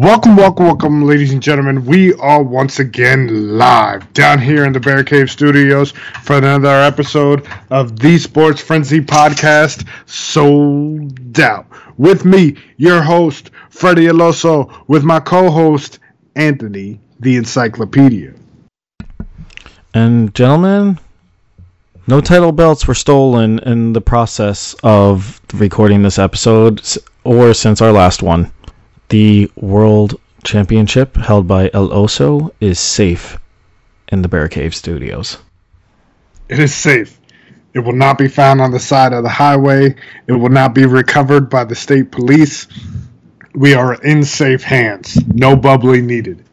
Welcome, welcome, welcome, ladies and gentlemen. We are once again live down here in the Bear Cave Studios for another episode of the Sports Frenzy podcast, Souled Out. With me, your host, Freddy El Oso, with my co host, Anthony, the Encyclopedia. And, gentlemen, no title belts were stolen in the process of recording this episode or since our last one. The World Championship held by El Oso is safe in the Bear Cave Studios. It is safe. It will not be found on the side of the highway. It will not be recovered by the state police. We are in safe hands. No bubbly needed.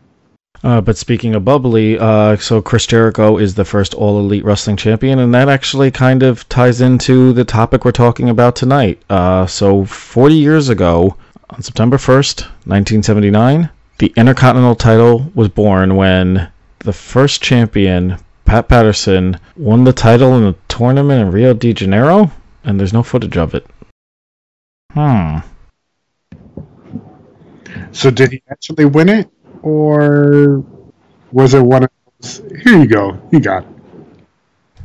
Uh, but speaking of bubbly, uh, so Chris Jericho is the first All Elite Wrestling Champion, and that actually kind of ties into the topic we're talking about tonight. Uh, so 40 years ago, on September 1st, 1979, the Intercontinental title was born when the first champion, Pat Patterson, won the title in a tournament in Rio de Janeiro, and there's no footage of it. Hmm. So did he actually win it, or was it one of those? Here you go, you got it.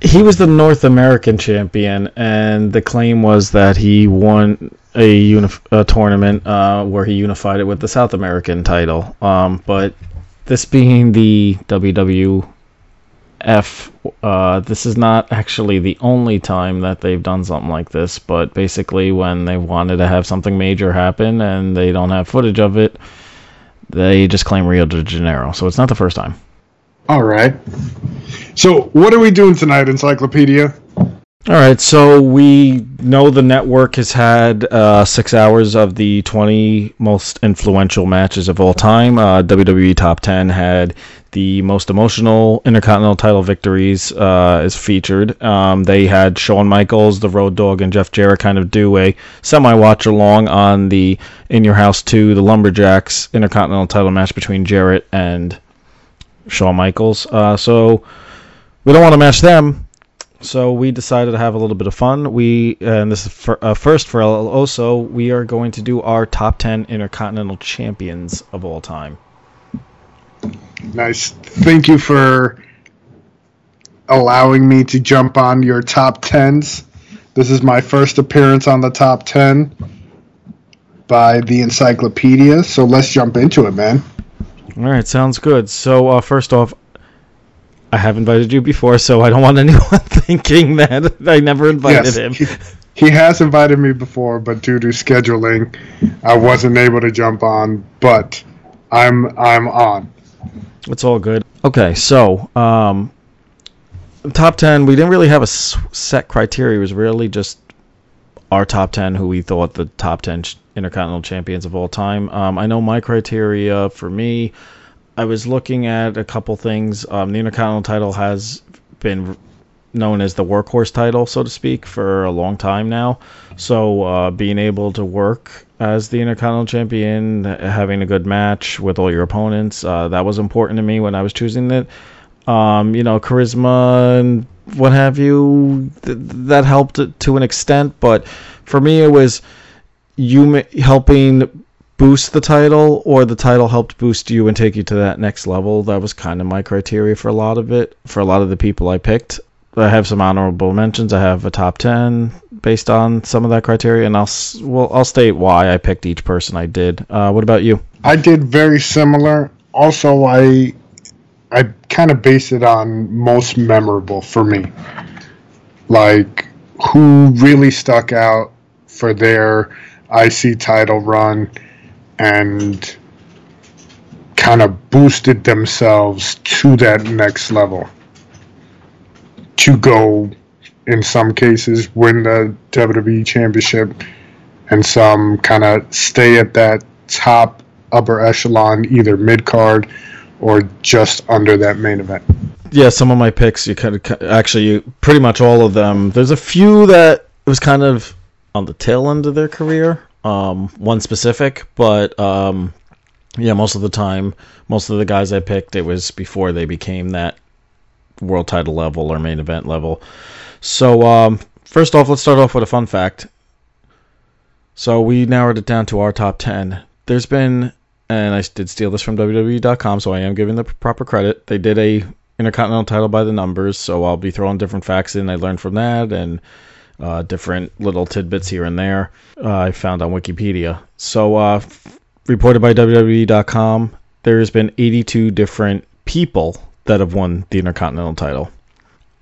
He was the North American champion, and the claim was that he won a, a tournament uh, where he unified it with the South American title. Um, but this being the WWF, uh, this is not actually the only time that they've done something like this. But basically, when they wanted to have something major happen and they don't have footage of it, they just claim Rio de Janeiro. So it's not the first time. All right. So what are we doing tonight, Encyclopedia? All right, so we know the network has had uh, six hours of the 20 most influential matches of all time. Uh, WWE Top 10 had the most emotional Intercontinental title victories uh, is featured. Um, they had Shawn Michaels, the Road Dogg, and Jeff Jarrett kind of do a semi-watch along on the In Your House 2, the Lumberjacks Intercontinental title match between Jarrett and Shawn Michaels. Uh, so we don't want to match them so we decided to have a little bit of fun. We and this is for, uh, first for El Oso. We are going to do our top ten intercontinental champions of all time. Nice. Thank you for allowing me to jump on your top tens. This is my first appearance on the top ten by the encyclopedia. So let's jump into it, man. All right, sounds good. So uh, first off, I have invited you before, so I don't want anyone thinking that I never invited yes, him. He, he has invited me before, but due to scheduling, I wasn't able to jump on. But I'm I'm on. It's all good. Okay, so um, top ten. We didn't really have a set criteria. It was really just our top ten, who we thought the top ten intercontinental champions of all time. Um, I know my criteria for me I was looking at a couple things. Um, the Intercontinental title has been known as the workhorse title, so to speak, for a long time now. So uh, being able to work as the Intercontinental Champion, having a good match with all your opponents, uh, that was important to me when I was choosing it. Um, you know, charisma and what have you, th- that helped to an extent, but for me it was you helping boost the title or the title helped boost you and take you to that next level. That was kind of my criteria for a lot of it. For a lot of the people I picked, I have some honorable mentions. I have a top 10 based on some of that criteria and I'll well I'll state why I picked each person I did. Uh, what about you? I did very similar. Also, I I kind of base it on most memorable for me. Like who really stuck out for their IC title run and kind of boosted themselves to that next level to go in some cases win the WWE championship and some kind of stay at that top upper echelon either mid card or just under that main event. Yeah, some of my picks you kind of actually you, pretty much all of them. There's a few that it was kind of on the tail end of their career um, one specific, but um, yeah, most of the time, most of the guys I picked, it was before they became that world title level or main event level. So um, first off, let's start off with a fun fact. So we narrowed it down to our top ten. There's been and I did steal this from WWE.com, so I am giving the proper credit. They did a Intercontinental title by the numbers, so I'll be throwing different facts in. I learned from that and uh, different little tidbits here and there uh, I found on Wikipedia. So, uh, f- reported by WWE.com, there's been 82 different people that have won the Intercontinental title.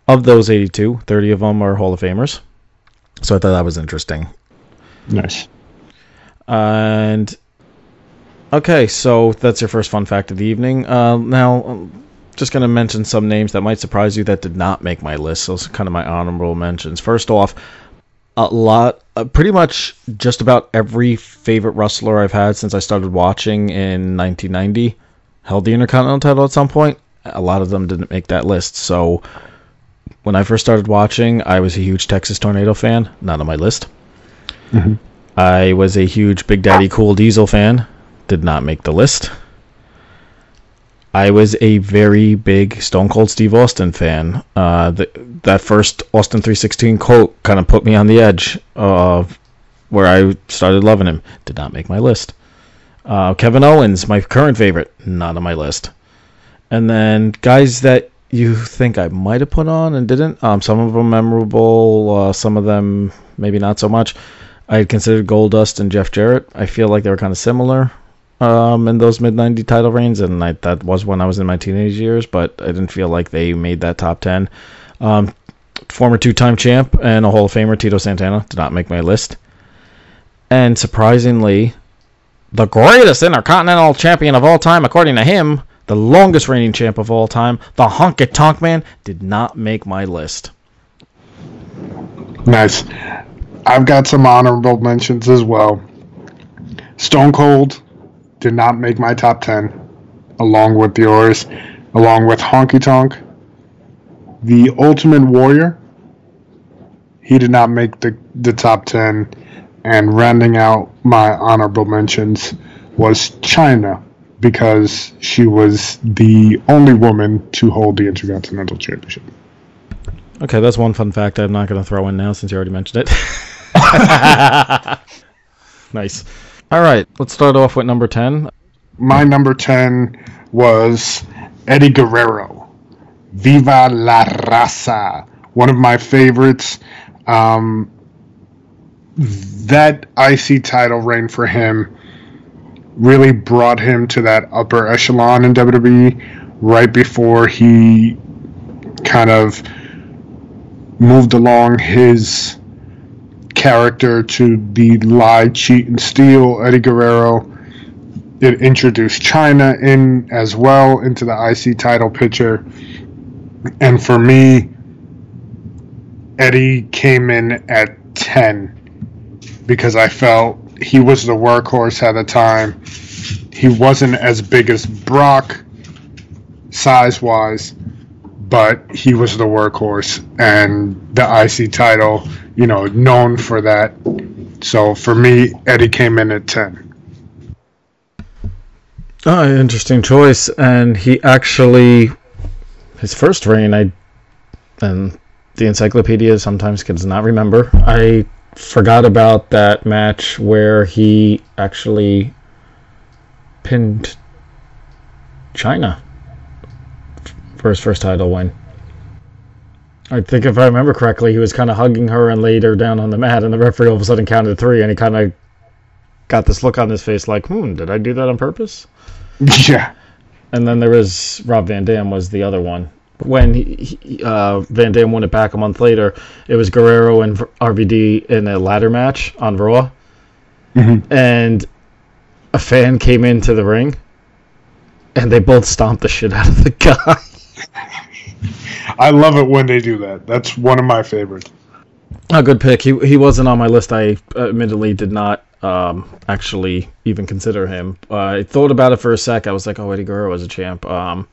Of those 82, 30 of them are Hall of Famers. So I thought that was interesting. Nice. And okay, so that's your first fun fact of the evening. Uh, now, um, just going to mention some names that might surprise you that did not make my list. Those are kind of my honorable mentions. First off, a lot, uh, pretty much just about every favorite wrestler I've had since I started watching in 1990 held the Intercontinental title at some point. A lot of them didn't make that list. So when I first started watching, I was a huge Texas Tornado fan, not on my list. Mm-hmm. I was a huge Big Daddy Cool Diesel fan, did not make the list. I was a very big Stone Cold Steve Austin fan. Uh, the, that first Austin 316 quote kind of put me on the edge of where I started loving him. Did not make my list. Uh, Kevin Owens, my current favorite, not on my list. And then guys that you think I might have put on and didn't. Um, some of them memorable, uh, some of them maybe not so much. I had considered Goldust and Jeff Jarrett. I feel like they were kind of similar um, in those mid 90 title reigns, and I, that was when I was in my teenage years, but I didn't feel like they made that top 10. Um, former two time champ and a Hall of Famer, Tito Santana, did not make my list. And surprisingly, the greatest Intercontinental Champion of all time, according to him, the longest reigning champ of all time, the Honky Tonk Man, did not make my list. Nice. I've got some honorable mentions as well. Stone Cold did not make my top 10, along with yours, along with Honky Tonk. The Ultimate Warrior, he did not make the, the top 10. And rounding out my honorable mentions was Chyna, because she was the only woman to hold the Intercontinental Championship. Okay, that's one fun fact I'm not going to throw in now since you already mentioned it. nice. All right, let's start off with number 10. My number 10 was Eddie Guerrero. Viva la raza. One of my favorites. Um, that IC title reign for him really brought him to that upper echelon in WWE right before he kind of moved along his character to the lie, cheat, and steal Eddie Guerrero. It introduced Chyna in as well into the IC title picture. And for me, Eddie came in at 10 because I felt he was the workhorse at the time. He wasn't as big as Brock size wise, but he was the workhorse and the IC title, you know, known for that. So for me, Eddie came in at 10. Oh, interesting choice. And he actually, his first reign, I, and the encyclopedia sometimes does not remember. I forgot about that match where he actually pinned Chyna for his first title win. I think if I remember correctly, he was kind of hugging her and laid her down on the mat, and the referee all of a sudden counted three, and he kind of got this look on his face like, hmm, did I do that on purpose? Yeah. And then there was Rob Van Dam was the other one. When he, he, uh, Van Dam won it back a month later, it was Guerrero and RVD in a ladder match on Raw, Mhm. and a fan came into the ring, and they both stomped the shit out of the guy. I love it when they do that. That's one of my favorites. A good pick. He he wasn't on my list. I admittedly did not um, actually even consider him. Uh, I thought about it for a sec. I was like, oh, Eddie Guerrero was a champ. Um,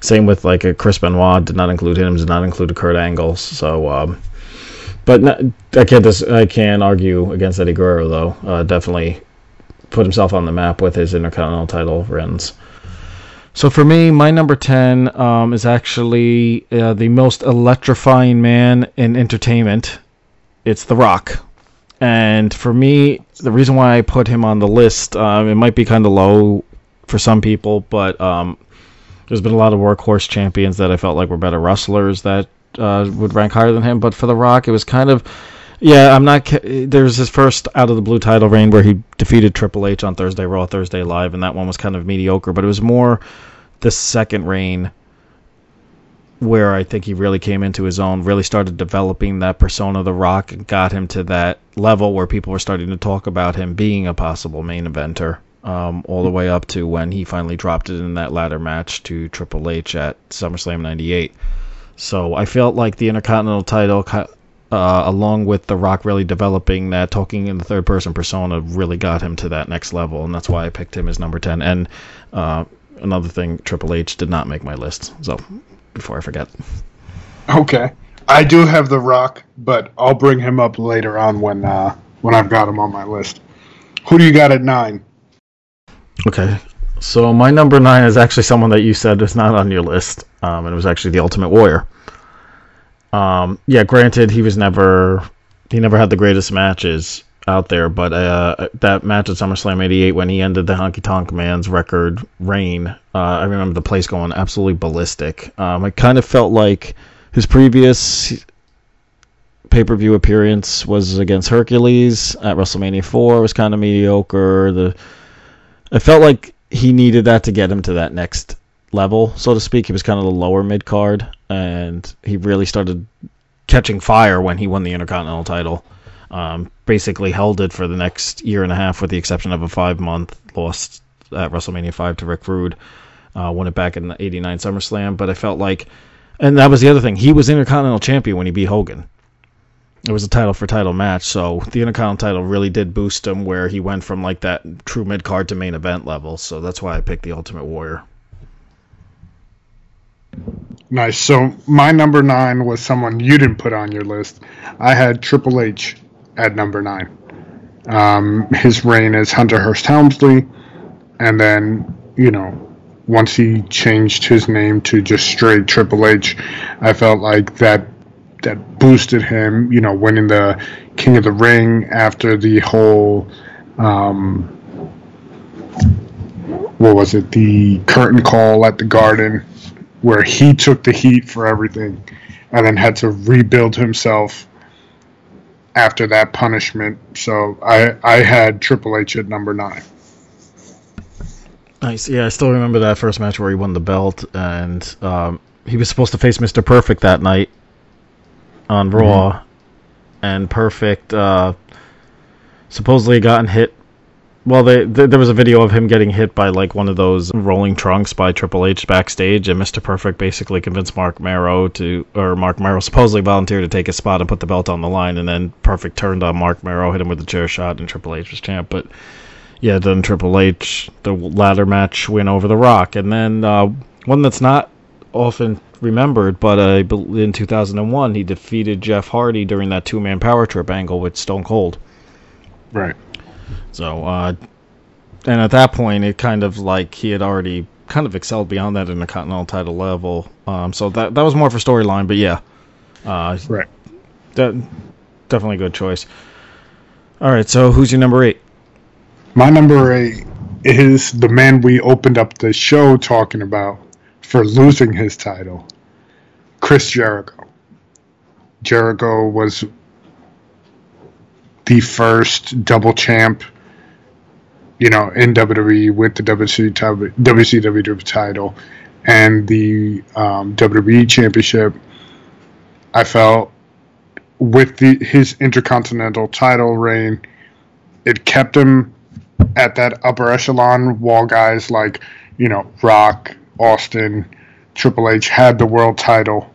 same with like a Chris Benoit. Did not include him. Did not include a Kurt Angle. So, um, but not, I can't dis- I can't argue against Eddie Guerrero though. Uh, definitely put himself on the map with his Intercontinental title runs. So for me, my number 10 um, is actually uh, the most electrifying man in entertainment. It's The Rock. And for me, the reason why I put him on the list, um, it might be kind of low for some people, but um, there's been a lot of workhorse champions that I felt like were better wrestlers that uh, would rank higher than him. But for The Rock, it was kind of yeah, I'm not. There's his first out of the blue title reign where he defeated Triple H on Thursday Raw, Thursday Live, and that one was kind of mediocre. But it was more the second reign where I think he really came into his own, really started developing that persona of The Rock, and got him to that level where people were starting to talk about him being a possible main eventer. Um, all the way up to when he finally dropped it in that ladder match to Triple H at SummerSlam '98. So I felt like the Intercontinental title, uh, along with The Rock really developing that talking in the third person persona, really got him to that next level, and that's why I picked him as number 10. And uh, another thing, Triple H did not make my list. So before I forget. Okay. I do have The Rock, but I'll bring him up later on when uh, when I've got him on my list. Who do you got at nine? Okay, so my number nine is actually someone that you said is not on your list, um, and it was actually the Ultimate Warrior. Um, yeah, granted, he was never he never had the greatest matches out there, but uh, that match at SummerSlam '88 when he ended the Honky Tonk Man's record reign, uh, I remember the place going absolutely ballistic. Um, I kind of felt like his previous pay per view appearance was against Hercules at WrestleMania 4. It was kind of mediocre. The I felt like he needed that to get him to that next level, so to speak. He was kind of the lower mid card, and he really started catching fire when he won the Intercontinental title. Um, basically held it for the next year and a half, with the exception of a five month loss at WrestleMania 5 to Rick Rude. Uh, won it back in the 89 SummerSlam, but I felt like, and that was the other thing, he was Intercontinental Champion when he beat Hogan. It was a title for title match, so the Intercontinental title really did boost him where he went from like that true mid card to main event level. So that's why I picked the Ultimate Warrior. Nice. So my number nine was someone you didn't put on your list. I had Triple H at number nine. Um, his reign as Hunter Hearst Helmsley, and then you know once he changed his name to just straight Triple H, I felt like that that boosted him. You know, winning the King of the Ring after the whole. Um, what was it? The curtain call at the Garden where he took the heat for everything and then had to rebuild himself after that punishment. So I I had Triple H at number nine. Nice. Yeah, I still remember that first match where he won the belt, and um, he was supposed to face Mr. Perfect that night on Raw, mm-hmm. and Perfect uh, supposedly gotten hit well, they, there was a video of him getting hit by like one of those rolling trunks by Triple H backstage, and Mr. Perfect basically convinced Marc Mero to, or Marc Mero supposedly volunteered to take his spot and put the belt on the line, and then Perfect turned on Marc Mero, hit him with a chair shot, and Triple H was champ. But yeah, then Triple H, the ladder match win over The Rock, and then uh, one that's not often remembered, but uh, in 2001 he defeated Jeff Hardy during that two-man power trip angle with Stone Cold. Right. So, uh, and at that point, it kind of like he had already kind of excelled beyond that Intercontinental title level. Um, so that that was more for storyline, but yeah, uh, right. That definitely a good choice. All right, so who's your number eight? My number eight is the man we opened up the show talking about for losing his title, Chris Jericho. Jericho was the first double champ, you know, in WWE with the WCW, WCW title and the um, WWE Championship. I felt with the, his Intercontinental title reign, it kept him at that upper echelon while guys like, you know, Rock, Austin, Triple H had the world title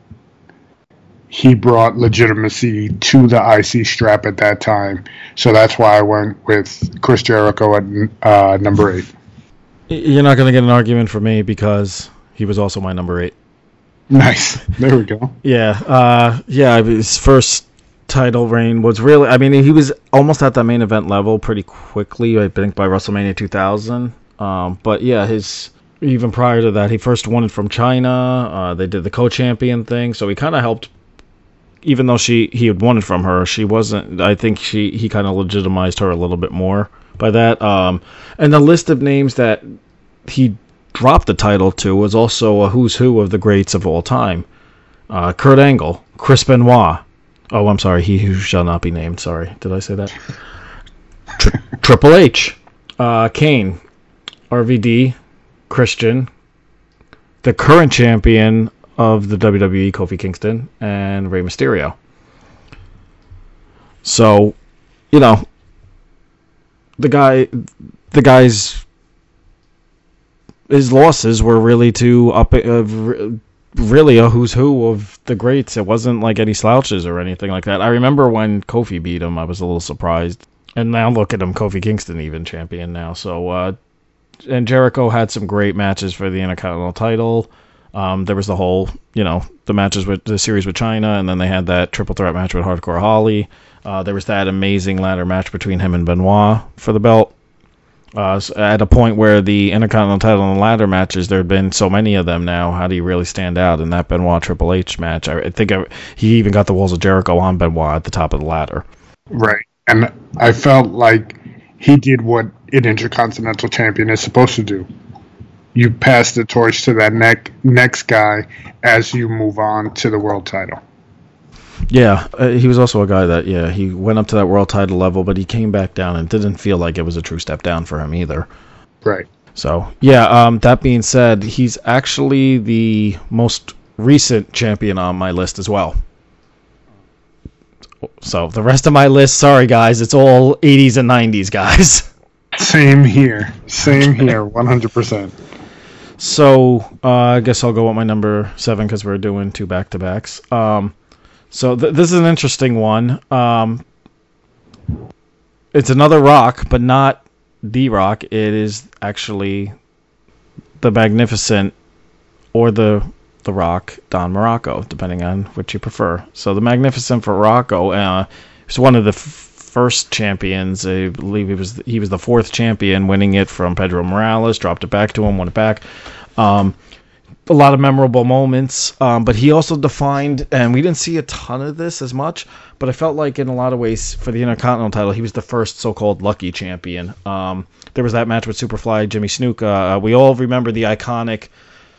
he brought legitimacy to the IC strap at that time. So that's why I went with Chris Jericho at uh, number eight. You're not going to get an argument from me because he was also my number eight. Nice. There we go. yeah. Uh, yeah. His first title reign was really. I mean, he was almost at that main event level pretty quickly. I think by WrestleMania 2000. Um, but yeah, his even prior to that, he first won it from Chyna. Uh, they did the co-champion thing, so he kind of helped even though she he had won it from her, she wasn't. I think she he kind of legitimized her a little bit more by that. Um, and the list of names that he dropped the title to was also a who's who of the greats of all time. Uh, Kurt Angle, Chris Benoit. Oh, I'm sorry. He who shall not be named. Sorry, did I say that? Tri- Triple H, uh, Kane, RVD, Christian, the current champion of the WWE, Kofi Kingston, and Rey Mysterio. So, you know, the guy, the guy's his losses were really to up uh, really a who's who of the greats. It wasn't like any slouches or anything like that. I remember when Kofi beat him, I was a little surprised. And now look at him, Kofi Kingston even champion now. So uh, and Jericho had some great matches for the Intercontinental title. Um, there was the whole, you know, the matches with the series with Chyna, and then they had that triple threat match with Hardcore Holly. Uh, there was that amazing ladder match between him and Benoit for the belt. Uh, at a point where the Intercontinental title and ladder matches, there have been so many of them now. How do you really stand out in that Benoit Triple H match? I, think I, he even got the Walls of Jericho on Benoit at the top of the ladder. Right, and I felt like he did what an Intercontinental Champion is supposed to do. You pass the torch to that neck, next guy as you move on to the world title. Yeah, uh, he was also a guy that yeah he went up to that world title level, but he came back down and didn't feel like it was a true step down for him either. Right. So yeah. Um, that being said, he's actually the most recent champion on my list as well. So the rest of my list, sorry guys, it's all 80s and 90s guys. Same here. Same here. 100%. So uh, I guess I'll go with my number seven because we're doing two back to backs. Um, so th- this is an interesting one. Um, it's another rock, but not the rock. It is actually the magnificent or the the rock Don Muraco, depending on which you prefer. So the magnificent Muraco uh, was one of the f- first champions. I believe he was he was the fourth champion, winning it from Pedro Morales. Dropped it back to him, won it back. Um, a lot of memorable moments. Um, but he also defined, and we didn't see a ton of this as much, but I felt like in a lot of ways for the Intercontinental title, he was the first so-called lucky champion. Um, there was that match with Superfly Jimmy Snuka. Uh, we all remember the iconic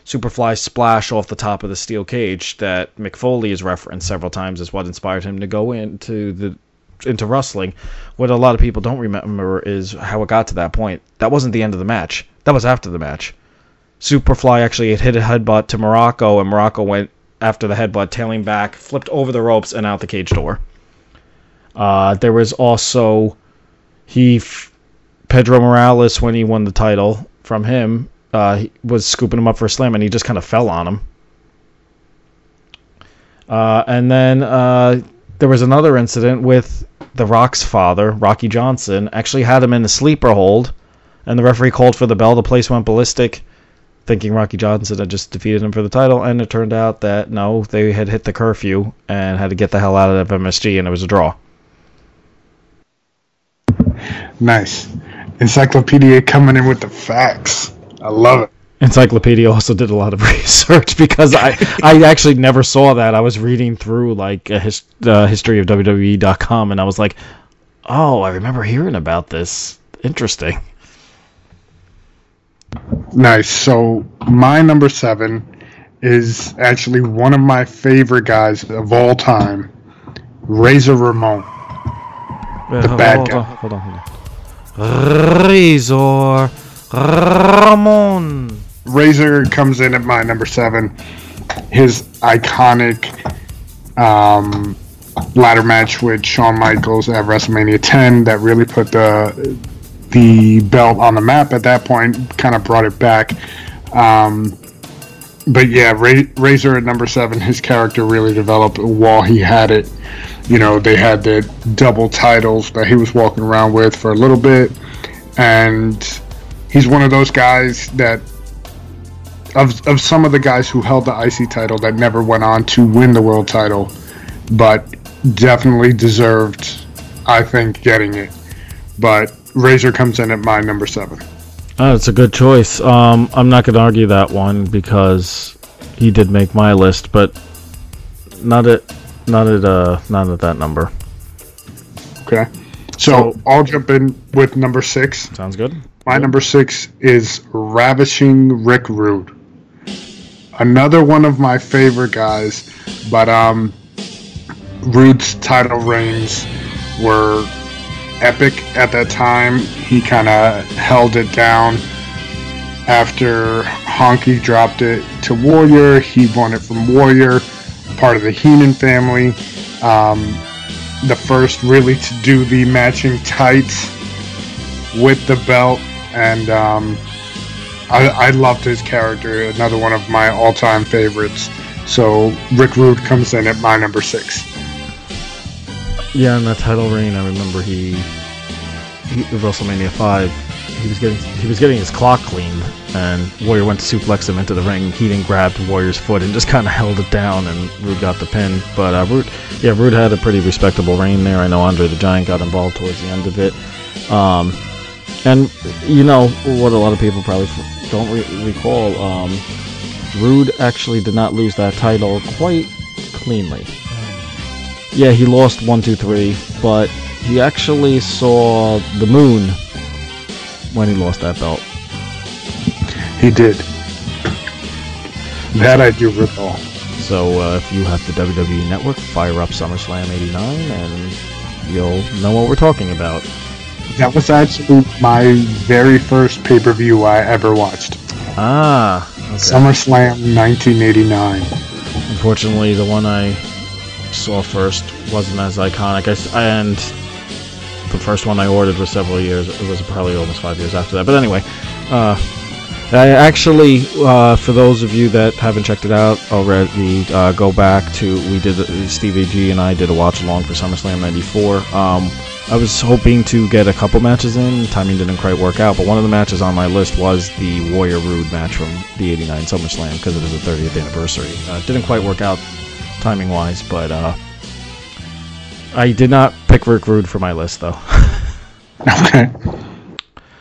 Superfly splash off the top of the steel cage that Mick Foley has referenced several times as what inspired him to go into the into wrestling. What a lot of people don't remember is how it got to that point. That wasn't the end of the match. That was after the match. Superfly actually hit a headbutt to Muraco, and Muraco went after the headbutt, tailing back, flipped over the ropes, and out the cage door. Uh, there was also he Pedro Morales when he won the title from him. Uh, was scooping him up for a slam, and he just kind of fell on him. Uh, and then uh, there was another incident with the Rock's father, Rocky Johnson, actually had him in a sleeper hold, and the referee called for the bell. The place went ballistic thinking Rocky Johnson had just defeated him for the title, and it turned out that no, they had hit the curfew and had to get the hell out of MSG, and it was a draw. Nice. Encyclopedia coming in with the facts. I love it. Encyclopedia also did a lot of research because I I actually never saw that. I was reading through like a his, uh, history of WWE.com and I was like, oh, I remember hearing about this. Interesting. Nice. So my number seven is actually one of my favorite guys of all time, Razor Ramon, Wait, the hold, bad hold guy. On, hold on, hold on. Razor Ramon. Razor comes in at my number seven. His iconic um, ladder match with Shawn Michaels at WrestleMania 10 that really put the the belt on the map at that point, kind of brought it back. Um, but yeah, Razor at number seven, his character really developed while he had it. You know, they had the double titles that he was walking around with for a little bit, and he's one of those guys that of of some of the guys who held the IC title that never went on to win the world title, but definitely deserved, I think, getting it. But Razor comes in at my number seven. Oh, it's a good choice. Um, I'm not going to argue that one because he did make my list, but not at not at uh not at that number. Okay, so, so I'll jump in with number six. Sounds good. My number six is Ravishing Rick Rude. Another one of my favorite guys, but um, title reigns were epic at that time. He kind of held it down after Honky dropped it to Warrior. He won it from Warrior, part of the Heenan family. Um, the first really to do the matching tights with the belt, and um, I, I loved his character. Another one of my all-time favorites. So Rick Rude comes in at my number six. Yeah, in the title reign, I remember he, he WrestleMania five. He was getting he was getting his clock cleaned, and Warrior went to suplex him into the ring. And he then grabbed Warrior's foot and just kind of held it down, and Rude got the pin. But uh, Rude, yeah, Rude had a pretty respectable reign there. I know Andre the Giant got involved towards the end of it. Um, and you know what a lot of people probably don't re- recall. Um, Rude actually did not lose that title quite cleanly. Yeah, he lost one, two, three, but he actually saw the moon when he lost that belt. He did. That I do recall. So uh, if you have the WWE Network, fire up SummerSlam '89, and you'll know what we're talking about. That was actually my very first pay per view I ever watched. Ah, okay. SummerSlam 1989. Unfortunately, the one I saw first wasn't as iconic. I, and the first one I ordered was several years. It was probably almost five years after that. But anyway, uh, I actually, uh, for those of you that haven't checked it out already, uh, go back to we did Steve Ag and I did a watch along for SummerSlam '94. Um, I was hoping to get a couple matches in. Timing didn't quite work out, but one of the matches on my list was the Warrior Rude match from the '89 SummerSlam because it was the 30th anniversary. Uh, didn't quite work out timing wise, but uh, I did not pick Rick Rude for my list though. okay.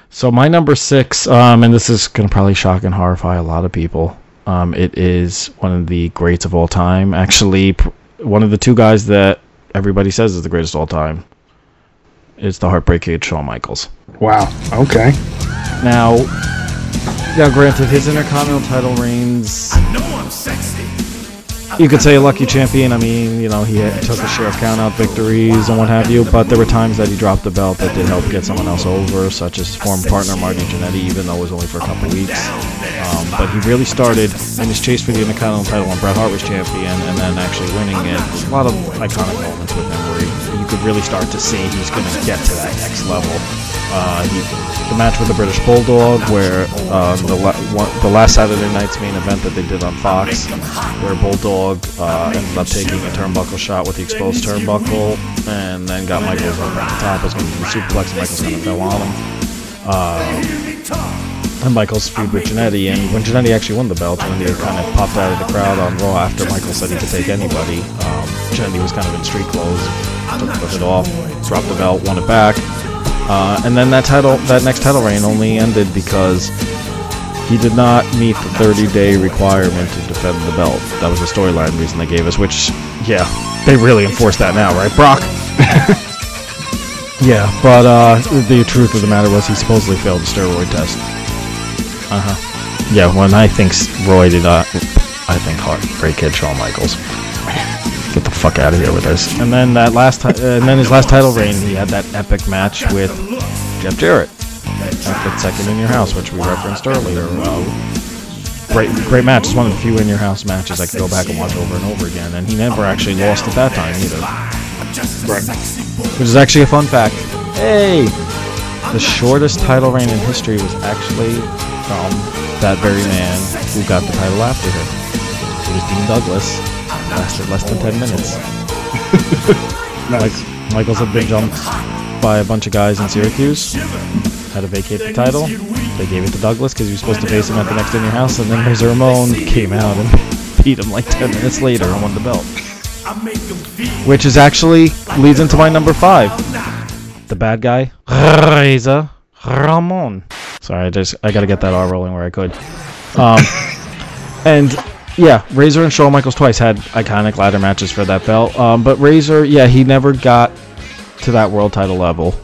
So my number six, um, and this is gonna probably shock and horrify a lot of people. Um, it is one of the greats of all time. Actually, pr- one of the two guys that everybody says is the greatest of all time is the Heartbreak Kid, Shawn Michaels. Wow. Okay. Now, now, granted, his Intercontinental title reigns. You could say a lucky champion. I mean, you know, he took a share of count-out victories and what have you. But there were times that he dropped the belt that did help get someone else over, such as former partner Marty Jannetty, even though it was only for a couple weeks. Um, but he really started in his chase for the Intercontinental title when Bret Hart was champion, and then actually winning it. A lot of iconic moments with him where he, could really start to see he's going to get to that next level. Uh, he, the match with the British Bulldog, where uh, the la- one, the last Saturday night's main event that they did on Fox, where Bulldog uh, ended up taking a turnbuckle shot with the exposed turnbuckle, and then got Michaels at the top. Was going to do the suplex, and Michaels kind of fell on him. Uh, and Michaels feud with Jannetty, and when Jannetty actually won the belt, when he kind of popped out of the crowd on Raw after Michaels said he could take anybody, um, was kind of in street clothes, took the hood off, dropped the belt, won it back. Uh, and then that title, that next title reign only ended because he did not meet the 30-day requirement to defend the belt. That was the storyline reason they gave us, which, yeah, they really enforced that now, right, Brock? yeah, but uh, the truth of the matter was he supposedly failed the steroid test. Uh huh. Yeah, when I think Roy did not, I think Hart, great kid, Shawn Michaels. Get the fuck out of here with this. And then that last, ti- uh, and then his last title reign, he had that epic match with Jeff Jarrett at the second in your house, which we referenced earlier. Great, great match. It's one of the few in your house matches I could go back and watch over and over again. And he never actually lost at that time either, Right. which is actually a fun fact. Hey, the shortest title reign in history was actually from that very man who got the title after him. It was Dean Douglas. Lasted less than 10 minutes. Nice. Like, Michaels had been jumped by a bunch of guys in Syracuse. Had to vacate the title. They gave it to Douglas because he was supposed to face him at the next In Your House, and then Razor Ramon came out and beat him like 10 minutes later and won the belt. Which is actually leads into my number five. The bad guy, Razor Ramon. Sorry, I just I gotta get that R rolling where I could. Um, and yeah, Razor and Shawn Michaels twice had iconic ladder matches for that belt. Um, but Razor, yeah, he never got to that world title level.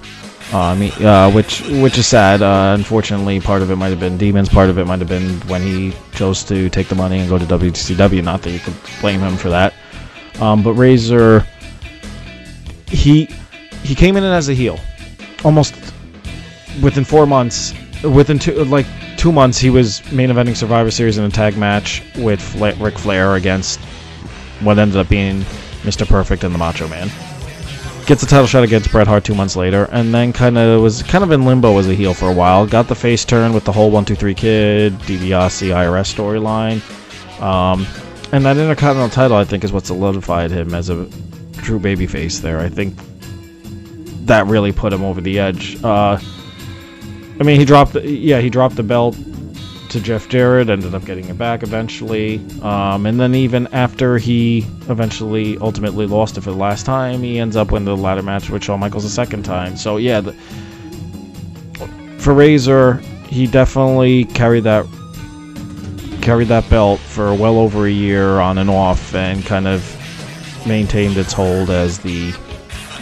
Uh, I mean, uh, which which is sad. Uh, unfortunately, part of it might have been demons. Part of it might have been when he chose to take the money and go to WCW. Not that you could blame him for that. Um, but Razor, he he came in as a heel, almost within four months. Within two like two months, he was main eventing Survivor Series in a tag match with Fla- Ric Flair against what ended up being Mr. Perfect and the Macho Man gets a title shot against Bret Hart two months later, and then kind of was kind of in limbo as a heel for a while. Got the face turn with the whole one two three kid, DiBiase IRS storyline, um, and that Intercontinental title I think is what solidified him as a true babyface. There, I think that really put him over the edge. Uh, I mean, he dropped, the, yeah, he dropped the belt to Jeff Jarrett, ended up getting it back eventually. Um, and then even after he eventually ultimately lost it for the last time, he ends up winning the ladder match with Shawn Michaels the second time. So yeah, the, for Razor, he definitely carried that carried that belt for well over a year on and off, and kind of maintained its hold as the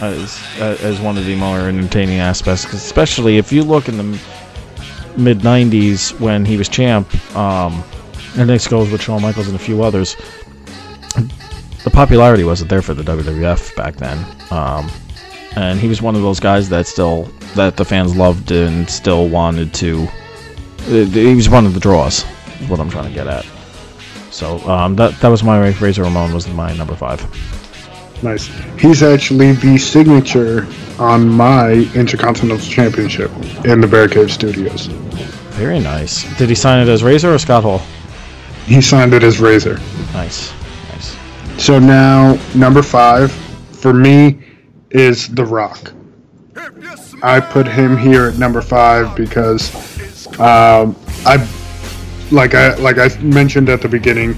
as as one of the more entertaining aspects. Especially if you look in the mid 90s when he was champ, um, and this goes with Shawn Michaels and a few others. The popularity wasn't there for the WWF back then, um, and he was one of those guys that still that the fans loved and still wanted to. He was one of the draws. Is what I'm trying to get at. So um, that that was my Razor Ramon was my number five. Nice. He's actually the signature on my Intercontinental Championship in the Bear Cave Studios. Very nice. Did he sign it as Razor or Scott Hall? He signed it as Razor. Nice. Nice. So now, number five for me is The Rock. I put him here at number five because um, I, like I like I mentioned at the beginning,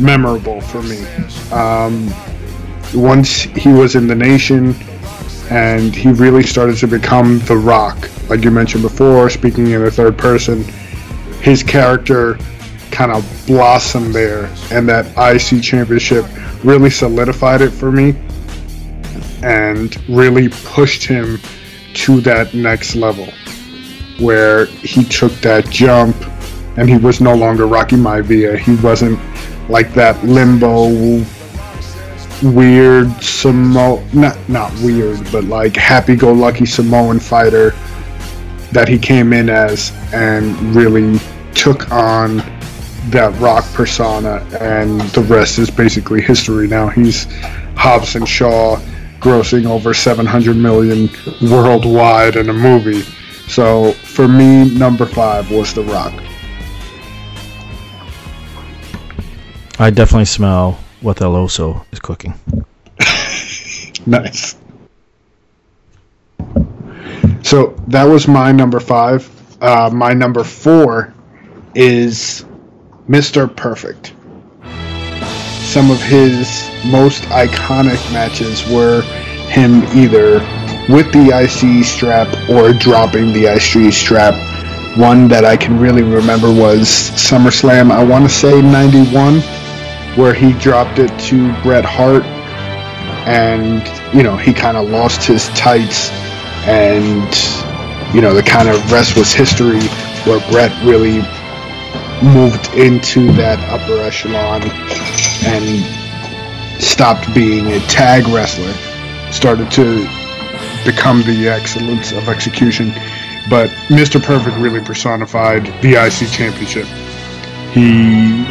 memorable for me. Um, once he was in the nation and he really started to become the rock like you mentioned before speaking in the third person his character kind of blossomed there. And that IC championship really solidified it for me and really pushed him to that next level where he took that jump and he was no longer Rocky Maivia. He wasn't like that limbo weird Samo not not weird, but like happy-go-lucky Samoan fighter that he came in as and really took on that rock persona and the rest is basically history. Now he's Hobbs and Shaw grossing over 700 million worldwide in a movie. So for me number five was the rock. I definitely smell what Oso is cooking. nice. So that was my number five. Uh, my number four is Mr. Perfect. Some of his most iconic matches were him either with the IC strap or dropping the IC strap. One that I can really remember was SummerSlam, I want to say 91 where he dropped it to Bret Hart, and you know he kind of lost his tights, and you know the kind of rest was history, where Bret really moved into that upper echelon and stopped being a tag wrestler, started to become the excellence of execution. But Mr. Perfect really personified the IC championship. He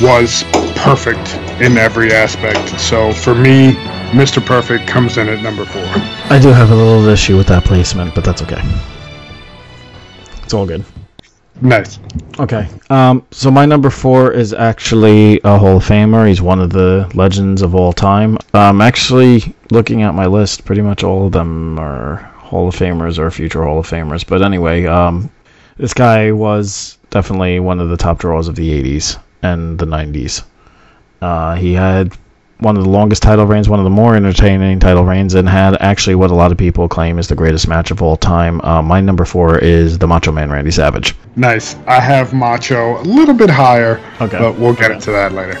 was perfect in every aspect. So for me, Mr. Perfect comes in at number four. I do have a little issue with that placement, but that's okay. It's all good. Nice. Okay. Um, so my number four is actually a Hall of Famer. He's one of the legends of all time. Um, actually, looking at my list, pretty much all of them are Hall of Famers or future Hall of Famers. But anyway, um, this guy was definitely one of the top draws of the 80s and the 90s. Uh, he had one of the longest title reigns, one of the more entertaining title reigns, and had actually what a lot of people claim is the greatest match of all time. Uh, my number four is the Macho Man Randy Savage. Nice. I have Macho a little bit higher, okay. but we'll get okay. into that later.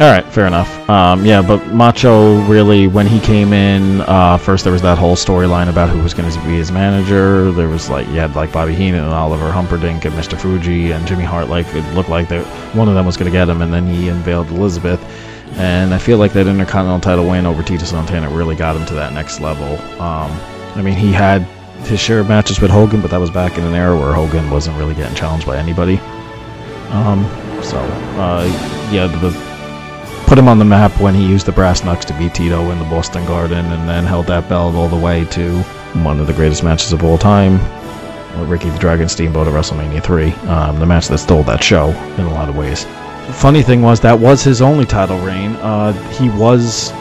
All right, fair enough. Um, yeah, but Macho really, when he came in, uh, first there was that whole storyline about who was going to be his manager. There was like you had like Bobby Heenan and Oliver Humperdink and Mr. Fuji and Jimmy Hart. Like it looked like they, one of them was going to get him, and then he unveiled Elizabeth. And I feel like that Intercontinental title win over Tito Santana really got him to that next level. Um, I mean, he had his share of matches with Hogan, but that was back in an era where Hogan wasn't really getting challenged by anybody. Um, so, uh, yeah, the put him on the map when he used the brass knucks to beat Tito in the Boston Garden, and then held that belt all the way to one of the greatest matches of all time, Ricky the Dragon Steamboat at WrestleMania 3, um, the match that stole that show in a lot of ways. Funny thing was that was his only title reign. Uh, he was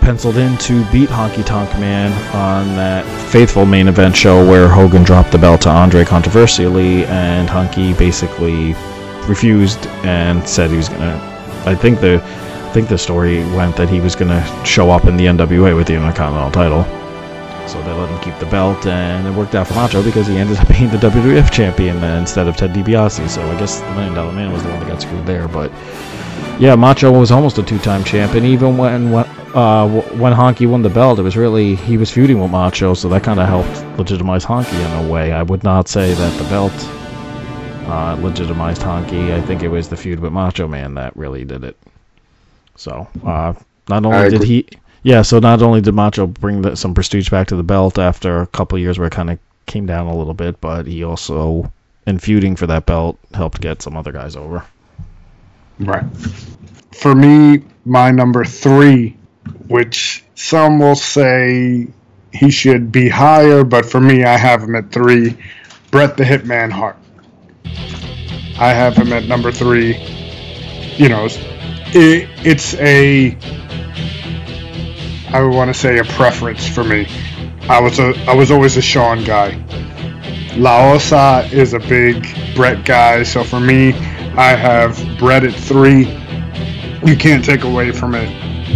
penciled in to beat Honky Tonk Man on that faithful main event show where Hogan dropped the belt to Andre controversially, and Honky basically refused and said he was gonna. I think the think the story went that he was going to show up in the NWA with the Intercontinental title. So they let him keep the belt, and it worked out for Macho because he ended up being the WWF champion instead of Ted DiBiase. So I guess the Million Dollar Man was the one that got screwed there. But yeah, Macho was almost a two-time champ, and even when uh, when Honky won the belt, it was really he was feuding with Macho, so that kind of helped legitimize Honky in a way. I would not say that the belt uh, legitimized Honky. I think it was the feud with Macho Man that really did it. So uh, not only did he, yeah, so not only did Macho bring the, some prestige back to the belt after a couple years where it kind of came down a little bit, but he also, in feuding for that belt, helped get some other guys over. Right. For me, my number three, which some will say he should be higher, but for me, I have him at three. Bret the Hitman Hart. I have him at number three. You know, it, it's a I would want to say a preference for me. I was a I was always a Shawn guy. La Osa is a big Bret guy, so for me, I have Bret at three. You can't take away from it.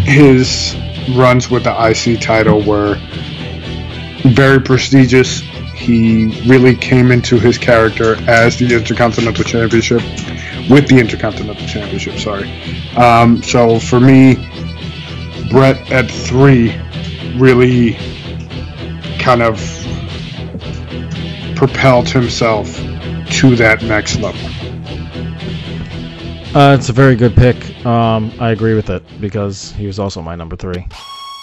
His runs with the IC title were very prestigious. He really came into his character as the Intercontinental Championship with the Intercontinental Championship. Sorry. Um, so for me, Bret at three really kind of propelled himself to that next level. Uh, it's a very good pick. Um, I agree with it because he was also my number three.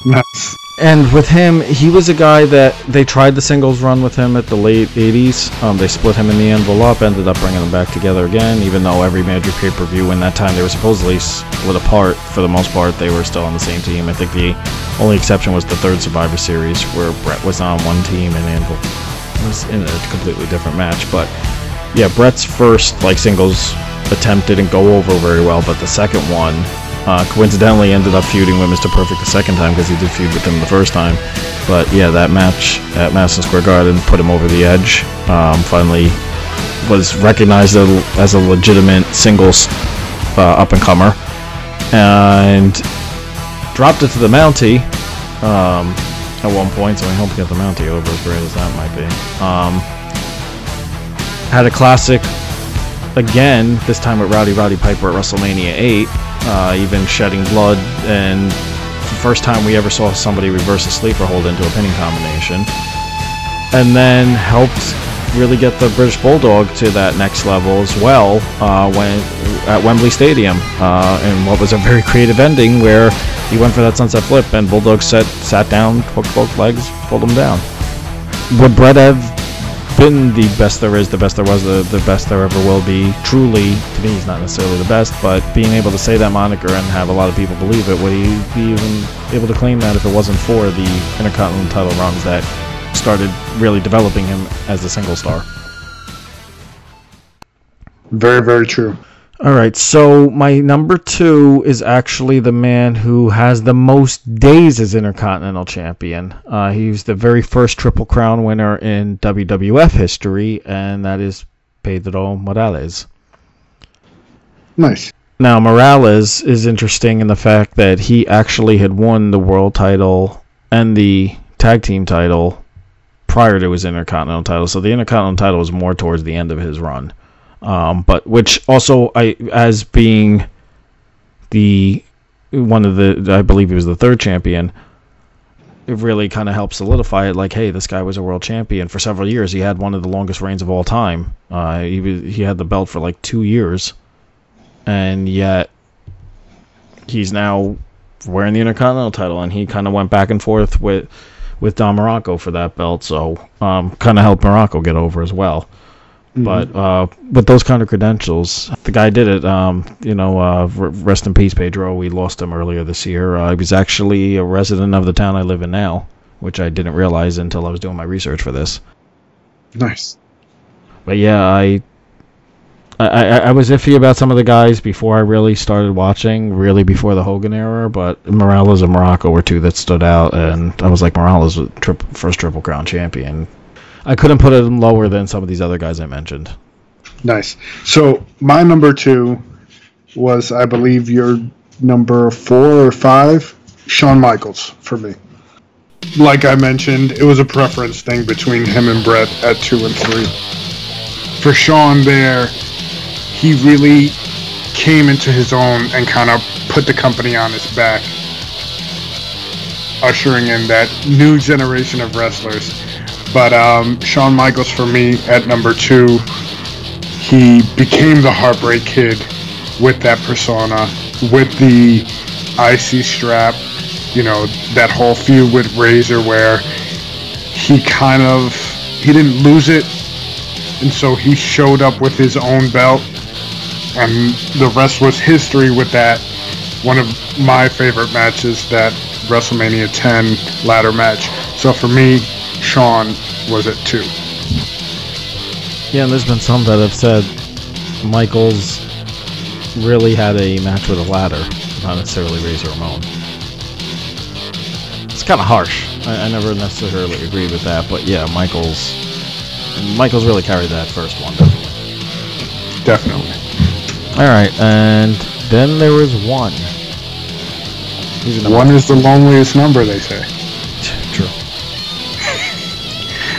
Nice. And with him, he was a guy that they tried the singles run with him at the late 80s. Um, they split him in the Anvil, ended up bringing them back together again, even though every major pay per view in that time they were supposedly split apart. For the most part, they were still on the same team. I think the only exception was the third Survivor Series, where Bret was on one team and Anvil was in a completely different match. But yeah, Bret's first like singles attempt didn't go over very well, but the second one uh, coincidentally, ended up feuding with Mr. Perfect the second time because he did feud with him the first time. But yeah, that match at Madison Square Garden put him over the edge. Um, finally, was recognized as a legitimate singles uh, up and comer, and dropped it to the Mountie um, at one point. So I hope get the Mountie over as great as that might be. Um, had a classic again, this time with Rowdy Roddy Piper at WrestleMania 8 uh, even shedding blood, and the first time we ever saw somebody reverse a sleeper hold into a pinning combination. And then helped really get the British Bulldog to that next level as well uh, when at Wembley Stadium, uh, and what was a very creative ending where he went for that sunset flip and Bulldog set, sat down, hooked both legs, pulled him down. Would Bret have been the best there is, the best there was, the, the best there ever will be. Truly, to me, he's not necessarily the best, but being able to say that moniker and have a lot of people believe it, would he be even able to claim that if it wasn't for the Intercontinental title runs that started really developing him as a single star? Very, very true. All right, so my number two is actually the man who has the most days as Intercontinental Champion. Uh, he's the very first Triple Crown winner in WWF history, and that is Pedro Morales. Nice. Now, Morales is interesting in the fact that he actually had won the world title and the tag team title prior to his Intercontinental title, so the Intercontinental title was more towards the end of his run. Um, but which also I as being the one of the I believe he was the third champion. It really kind of helped solidify it. Like, hey, this guy was a world champion for several years. He had one of the longest reigns of all time. Uh, he was, he had the belt for like two years, and yet he's now wearing the Intercontinental title, and he kind of went back and forth with with Don Muraco for that belt, so um, kind of helped Muraco get over as well. Mm-hmm. But uh, with those kind of credentials, the guy did it. Um, you know, uh, rest in peace, Pedro. We lost him earlier this year. Uh, he was actually a resident of the town I live in now, which I didn't realize until I was doing my research for this. Nice. But yeah, I I, I, was iffy about some of the guys before I really started watching, really before the Hogan era, but Morales and Muraco were two that stood out, and I was like, Morales was tri- first Triple Crown champion. I couldn't put him lower than some of these other guys I mentioned. Nice. So my number two was, I believe, your number four or five, Shawn Michaels for me. Like I mentioned, it was a preference thing between him and Bret at two and three. For Shawn there, he really came into his own and kind of put the company on his back, ushering in that new generation of wrestlers. But um, Shawn Michaels, for me, at number two, he became the Heartbreak Kid with that persona, with the IC strap, you know, that whole feud with Razor where he kind of he didn't lose it and so he showed up with his own belt and the rest was history with that. One of my favorite matches, that WrestleMania 10 ladder match. So for me, Shawn was at two. Yeah, and there's been some that have said Michaels really had a match with a ladder, not necessarily Razor Ramon. It's kind of harsh. I, I never necessarily agree with that, but yeah, Michaels. Michaels really carried that first one, definitely. Definitely. All right, and then there was one. One is the loneliest number, they say.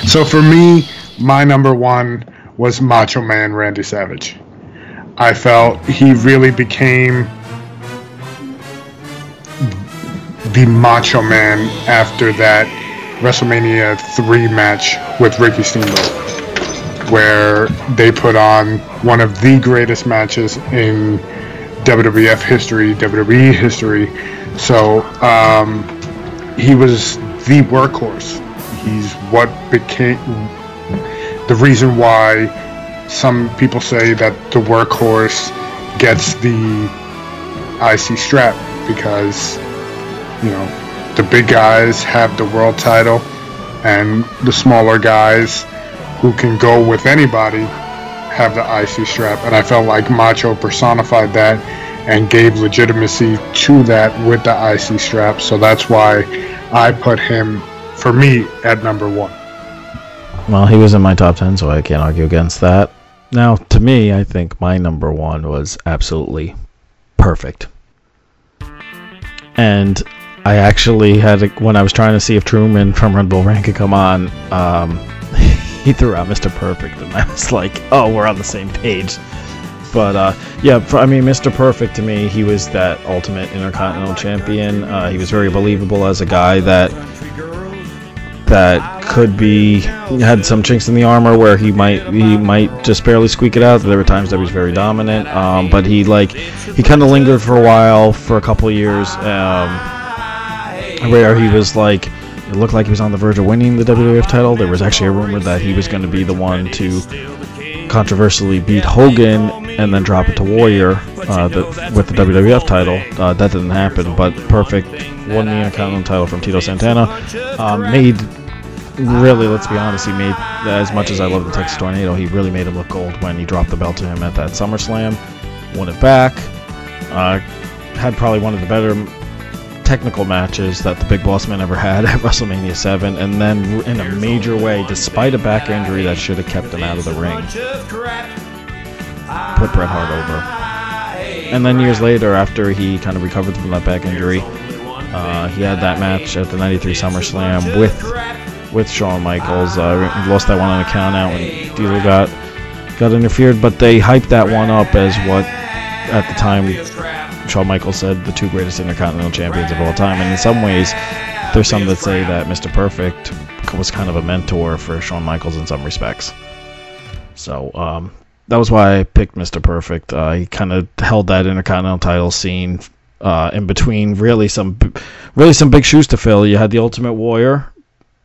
So for me, my number one was Macho Man Randy Savage. I felt he really became the Macho Man after that WrestleMania 3 match with Ricky Steamboat where they put on one of the greatest matches in WWF history, WWE history. So um, he was the workhorse. He's what became the reason why some people say that the workhorse gets the IC strap because you know the big guys have the world title and the smaller guys who can go with anybody have the IC strap. And I felt like Macho personified that and gave legitimacy to that with the IC strap. So that's why I put him, for me, at number one. Well, he was in my top 10, so I can't argue against that. Now, to me, I think my number one was absolutely perfect. And I actually had, a, when I was trying to see if Truman from Red Bull Ring could come on, um, he threw out Mr. Perfect, and I was like, oh, we're on the same page. But uh, yeah, for, I mean, Mr. Perfect to me, he was that ultimate intercontinental champion. Uh, he was very believable as a guy that that could be had some chinks in the armor where he might he might just barely squeak it out. There were times that he was very dominant, um, but he like he kind of lingered for a while for a couple years um, where he was like it looked like he was on the verge of winning the WWF title. There was actually a rumor that he was going to be the one to controversially beat Hogan and then drop it to Warrior uh, the, with the WWF title. Uh, that didn't happen, but Perfect won the Intercontinental title from Tito Santana. Um, made really, let's be honest, he made as much as I love the Texas Tornado, he really made him look gold when he dropped the belt to him at that SummerSlam. Won it back. Uh, had probably one of the better technical matches that the Big Boss Man ever had at WrestleMania 7, and then in a major way, despite a back injury that should have kept him out of the ring, put Bret Hart over. And then years later, after he kind of recovered from that back injury, uh, he had that match at the 93 SummerSlam with with Shawn Michaels. Uh, lost that one on a count out when Diesel got got interfered, but they hyped that one up as what at the time Shawn Michaels said the two greatest Intercontinental Champions of all time, and in some ways, there's some that say that Mr. Perfect was kind of a mentor for Shawn Michaels in some respects. So um, that was why I picked Mr. Perfect. Uh, he kind of held that Intercontinental title scene uh, in between really some really some big shoes to fill. You had the Ultimate Warrior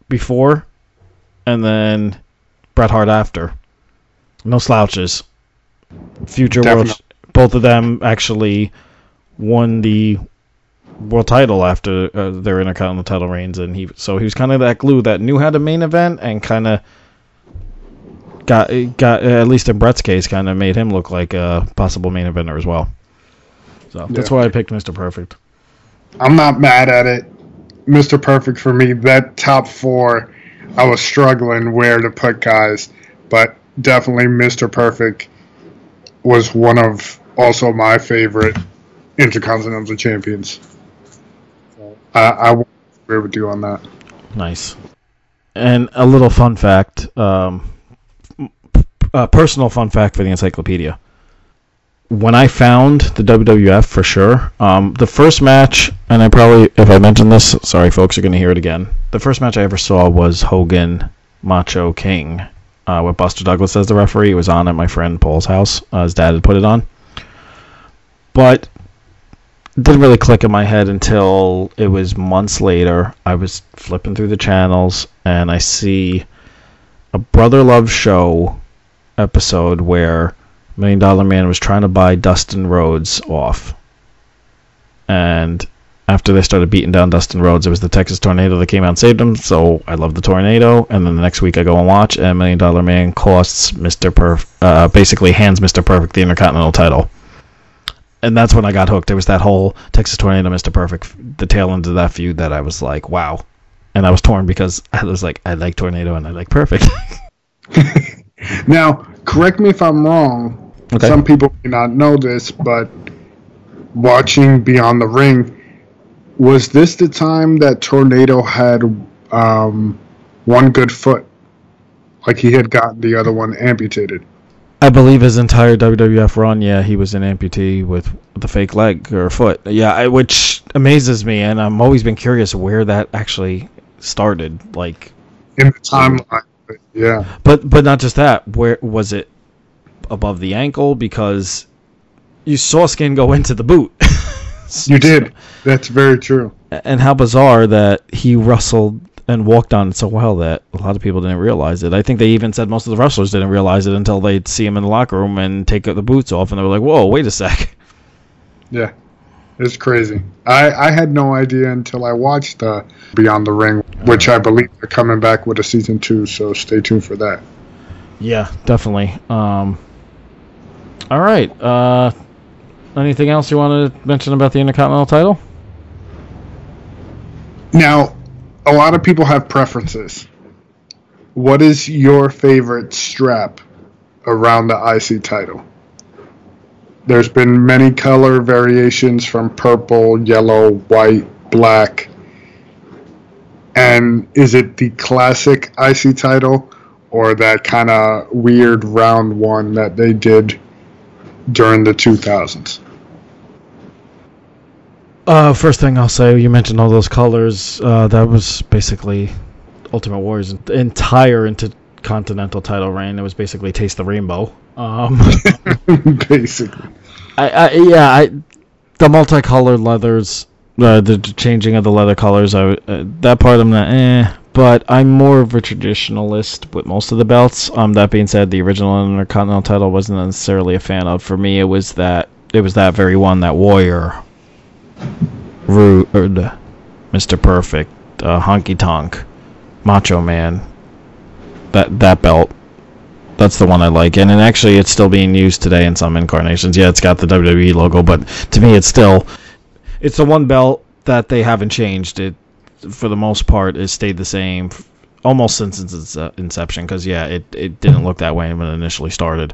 before, and then Bret Hart after. No slouches. Future Definitely. world, both of them actually won the world title after uh, their Intercontinental title reigns, and he so he was kind of that glue that knew how to main event and kind of got got at least in Bret's case, kind of made him look like a possible main eventer as well. So that's why I picked Mr. Perfect. I'm not mad at it. Mr. Perfect for me, that top four, I was struggling where to put guys, but definitely Mr. Perfect was one of also my favorite Intercontinental Champions. I, I agree with you on that. Nice. And a little fun fact, um, a personal fun fact for the encyclopedia. When I found the WWF for sure, um, the first match, and I probably, if I mention this, sorry folks, you're going to hear it again. The first match I ever saw was Hogan Macho King uh, with Buster Douglas as the referee. It was on at my friend Paul's house. Uh, his dad had put it on. But it didn't really click in my head until it was months later. I was flipping through the channels and I see a Brother Love show episode where Million Dollar Man was trying to buy Dustin Rhodes off. And after they started beating down Dustin Rhodes, it was the Texas Tornado that came out and saved him. So I love the Tornado. And then the next week I go and watch, and Million Dollar Man costs Mr. Perf, uh, basically hands Mr. Perfect the Intercontinental title and that's when I got hooked. It was that whole Texas Tornado, Mr. Perfect, the tail end of that feud that I was like, wow. And I was torn because I was like, I like Tornado and I like Perfect. Now, correct me if I'm wrong. Okay. Some people may not know this, but watching Beyond the Ring, was this the time that Tornado had um, one good foot? Like he had gotten the other one amputated. I believe his entire WWF run, yeah, he was an amputee with the fake leg or foot. Yeah, I, which amazes me, and I'm always been curious where that actually started. Like, In the timeline. Yeah. but but not just that. Where was it above the ankle? Because you saw skin go into the boot. You did. That's very true. and how bizarre that he wrestled and walked on it so well that a lot of people didn't realize it. I think they even said most of the wrestlers didn't realize it until they'd see him in the locker room and take the boots off, and they were like, "Whoa, wait a sec." Yeah. It's crazy. I, I had no idea until I watched uh, Beyond the Ring, which I believe they're coming back with a season two, so stay tuned for that. Yeah, definitely. Um, all right. Uh, anything else you want to mention about the Intercontinental title? Now, a lot of people have preferences. What is your favorite strap around the IC title? There's been many color variations from purple, yellow, white, black. And is it the classic IC title or that kind of weird round one that they did during the 2000s? Uh, first thing I'll say, you mentioned all those colors. Uh, that was basically Ultimate Warrior's entire intercontinental title reign. It was basically Taste the Rainbow. Um, Basically. I, I yeah, I the multicolored leathers, uh, the changing of the leather colors. I uh, that part I'm not eh, but I'm more of a traditionalist with most of the belts. Um, that being said, the original Intercontinental title wasn't necessarily a fan of. For me, it was that it was that very one that Warrior, Rude, Mr. Perfect, uh, Honky Tonk, Macho Man. That that belt that's the one I like, and, and actually, it's still being used today in some incarnations. Yeah, it's got the WWE logo, but to me, it's still it's the one belt that they haven't changed. It for the most part has stayed the same almost since its inception. Because yeah, it it didn't look that way when it initially started,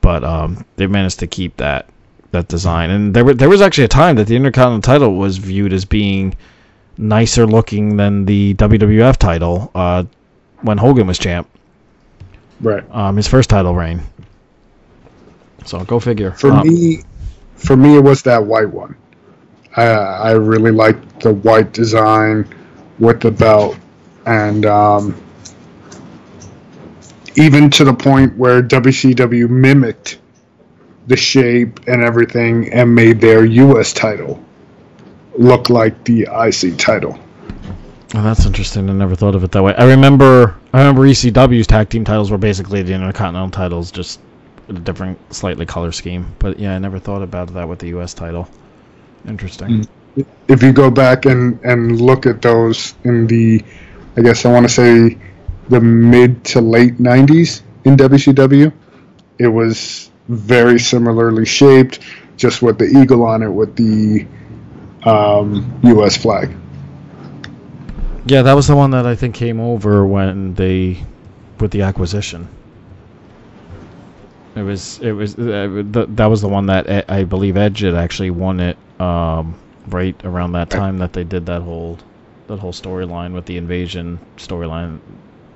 but um, they managed to keep that that design. And there were, there was actually a time that the Intercontinental title was viewed as being nicer looking than the WWF title uh, when Hogan was champ Right. um, his first title reign. So go figure. For Um, me, for me, it was that white one. I, I really liked the white design with the belt, and um, even to the point where WCW mimicked the shape and everything and made their U.S. title look like the IC title. Oh, that's interesting. I never thought of it that way. I remember, I remember ECW's tag team titles were basically the Intercontinental titles, just a different, slightly color scheme. But yeah, I never thought about that with the U.S. title. Interesting. Mm. If you go back and and look at those in the, I guess I want to say, the mid to late '90s in WCW, it was very similarly shaped, just with the eagle on it with the um, U.S. flag. Yeah, that was the one that I think came over when they, with the acquisition. It was it was uh, the, that was the one that I believe Edge had actually won it um, right around that time that they did that whole that whole storyline with the invasion storyline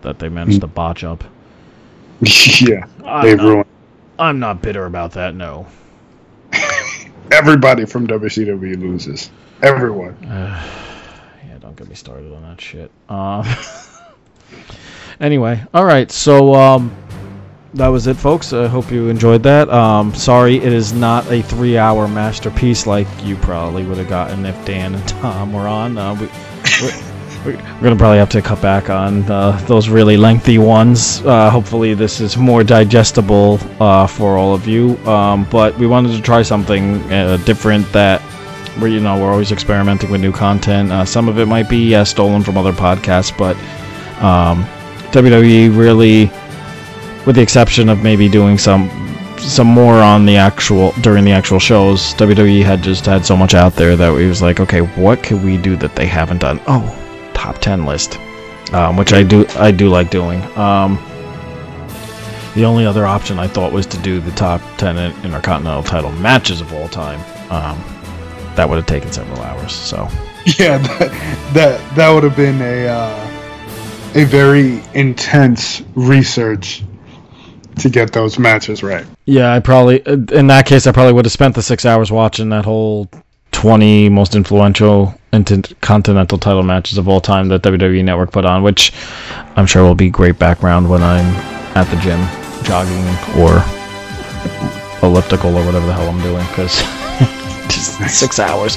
that they managed to botch up. yeah, I'm they not, ruined. I'm not bitter about that. No. Everybody from WCW loses. Everyone. Uh, yeah, don't get me started on that shit. Um, anyway, all right. So um, that was it, folks. I hope you enjoyed that. Um, sorry, it is not a three-hour masterpiece like you probably would have gotten if Dan and Tom were on. Uh, we, we're, we're gonna probably have to cut back on uh, those really lengthy ones. Uh, hopefully, this is more digestible uh, for all of you. Um, but we wanted to try something uh, different that. Where you know we're always experimenting with new content. Uh, some of it might be stolen from other podcasts, but um, WWE really with the exception of maybe doing some some more on the actual during the actual shows. WWE had just had so much out there that we was like, okay, what could we do that they haven't done? Oh, top ten list, um, which I do I do like doing. Um, the only other option I thought was to do the top ten Intercontinental title matches of all time. Um, that would have taken several hours. So yeah, that that, that would have been a uh, a very intense research to get those matches right. Yeah, I probably in that case I probably would have spent the six hours watching that whole twenty most influential intercontinental title matches of all time that WWE Network put on, which I'm sure will be great background when I'm at the gym jogging or elliptical or whatever the hell I'm doing because just six hours.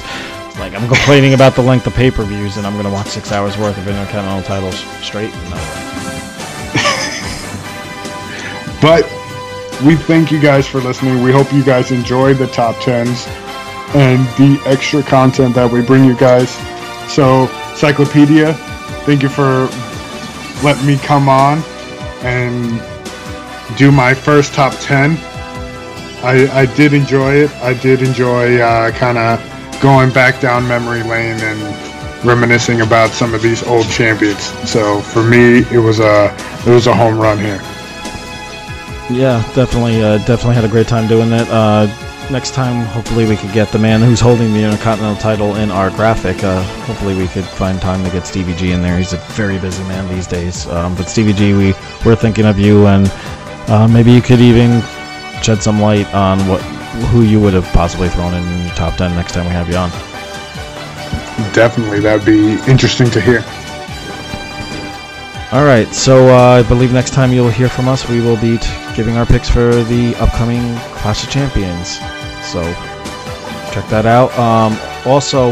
like I'm complaining about the length of pay-per-views and I'm gonna watch six hours worth of intercontinental titles straight. No. But we thank you guys for listening. We hope you guys enjoy the top tens and the extra content that we bring you guys. So, Cyclopedia, thank you for letting me come on and do my first top 10. I, I did enjoy it. I did enjoy uh, kind of going back down memory lane and reminiscing about some of these old champions. So for me, it was a it was a home run here. Yeah, definitely, uh, definitely had a great time doing it. Uh, next time, hopefully, we could get the man who's holding the Intercontinental title in our graphic. Uh, hopefully, we could find time to get Stevie G in there. He's a very busy man these days. Um, but Stevie G, we we're thinking of you, and uh, maybe you could even shed some light on what who you would have possibly thrown in your top ten next time we have you on. Definitely, that'd be interesting to hear. All right, so uh, I believe next time you'll hear from us, we will be giving our picks for the upcoming Clash of Champions. So check that out. Um, also,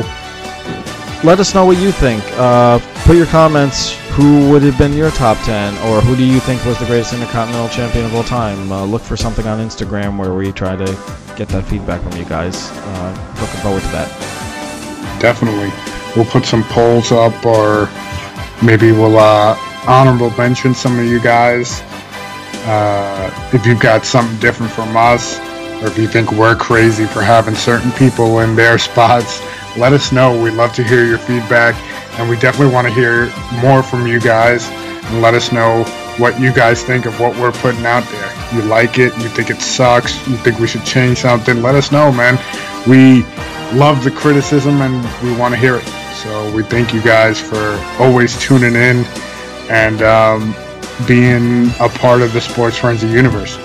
let us know what you think. Uh, put your comments. Who would have been your top 10, or who do you think was the greatest Intercontinental Champion of all time? Uh, look for something on Instagram where we try to get that feedback from you guys. Uh, looking forward to that. Definitely. We'll put some polls up, or maybe we'll uh, honorable mention some of you guys. Uh, if you've got something different from us, or if you think we're crazy for having certain people in their spots, let us know. We'd love to hear your feedback, and we definitely want to hear more from you guys. And let us know what you guys think of what we're putting out there. You like it? You think it sucks? You think we should change something? Let us know, man. We love the criticism, and we want to hear it. So we thank you guys for always tuning in and um, being a part of the Sports Frenzy universe.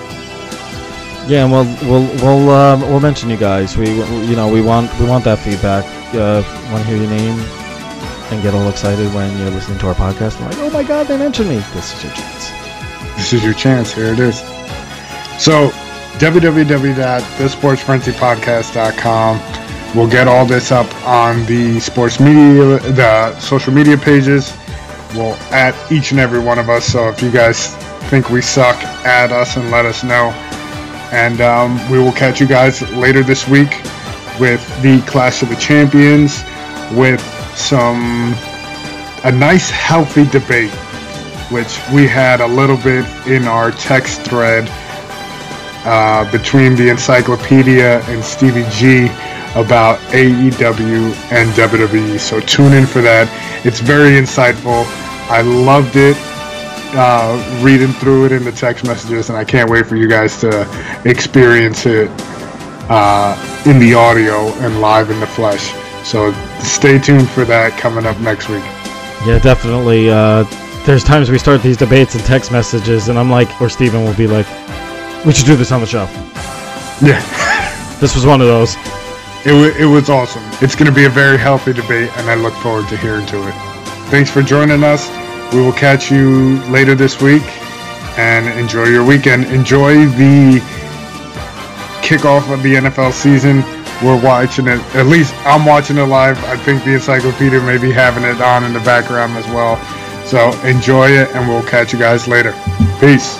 Yeah, and we'll we'll we'll um, we'll mention you guys. We you know we want we want that feedback. Uh, want to hear your name and get all excited when you're listening to our podcast. And like, oh my God, they mentioned me. This is your chance. This is your chance. Here it is. So www.thesportsfrenzypodcast.com. We'll get all this up on the sports media, the social media pages. We'll add each and every one of us. So if you guys think we suck, add us and let us know. And um, we will catch you guys later this week with the Clash of the Champions, with some a nice healthy debate, which we had a little bit in our text thread uh, between the encyclopedia and Stevie G about AEW and WWE. So tune in for that. It's very insightful. I loved it uh, reading through it in the text messages, and I can't wait for you guys to experience it uh, in the audio and live in the flesh. So stay tuned for that coming up next week. Yeah, definitely. Uh, there's times we start these debates and text messages, and I'm like, or Steven will be like, we should do this on the show. Yeah. this was one of those. It, w- it was awesome. It's going to be a very healthy debate, and I look forward to hearing to it. Thanks for joining us. We will catch you later this week, and enjoy your weekend. Enjoy the kickoff of the NFL season. We're watching it. At least I'm watching it live. I think the encyclopedia may be having it on in the background as well. So enjoy it, and we'll catch you guys later. Peace.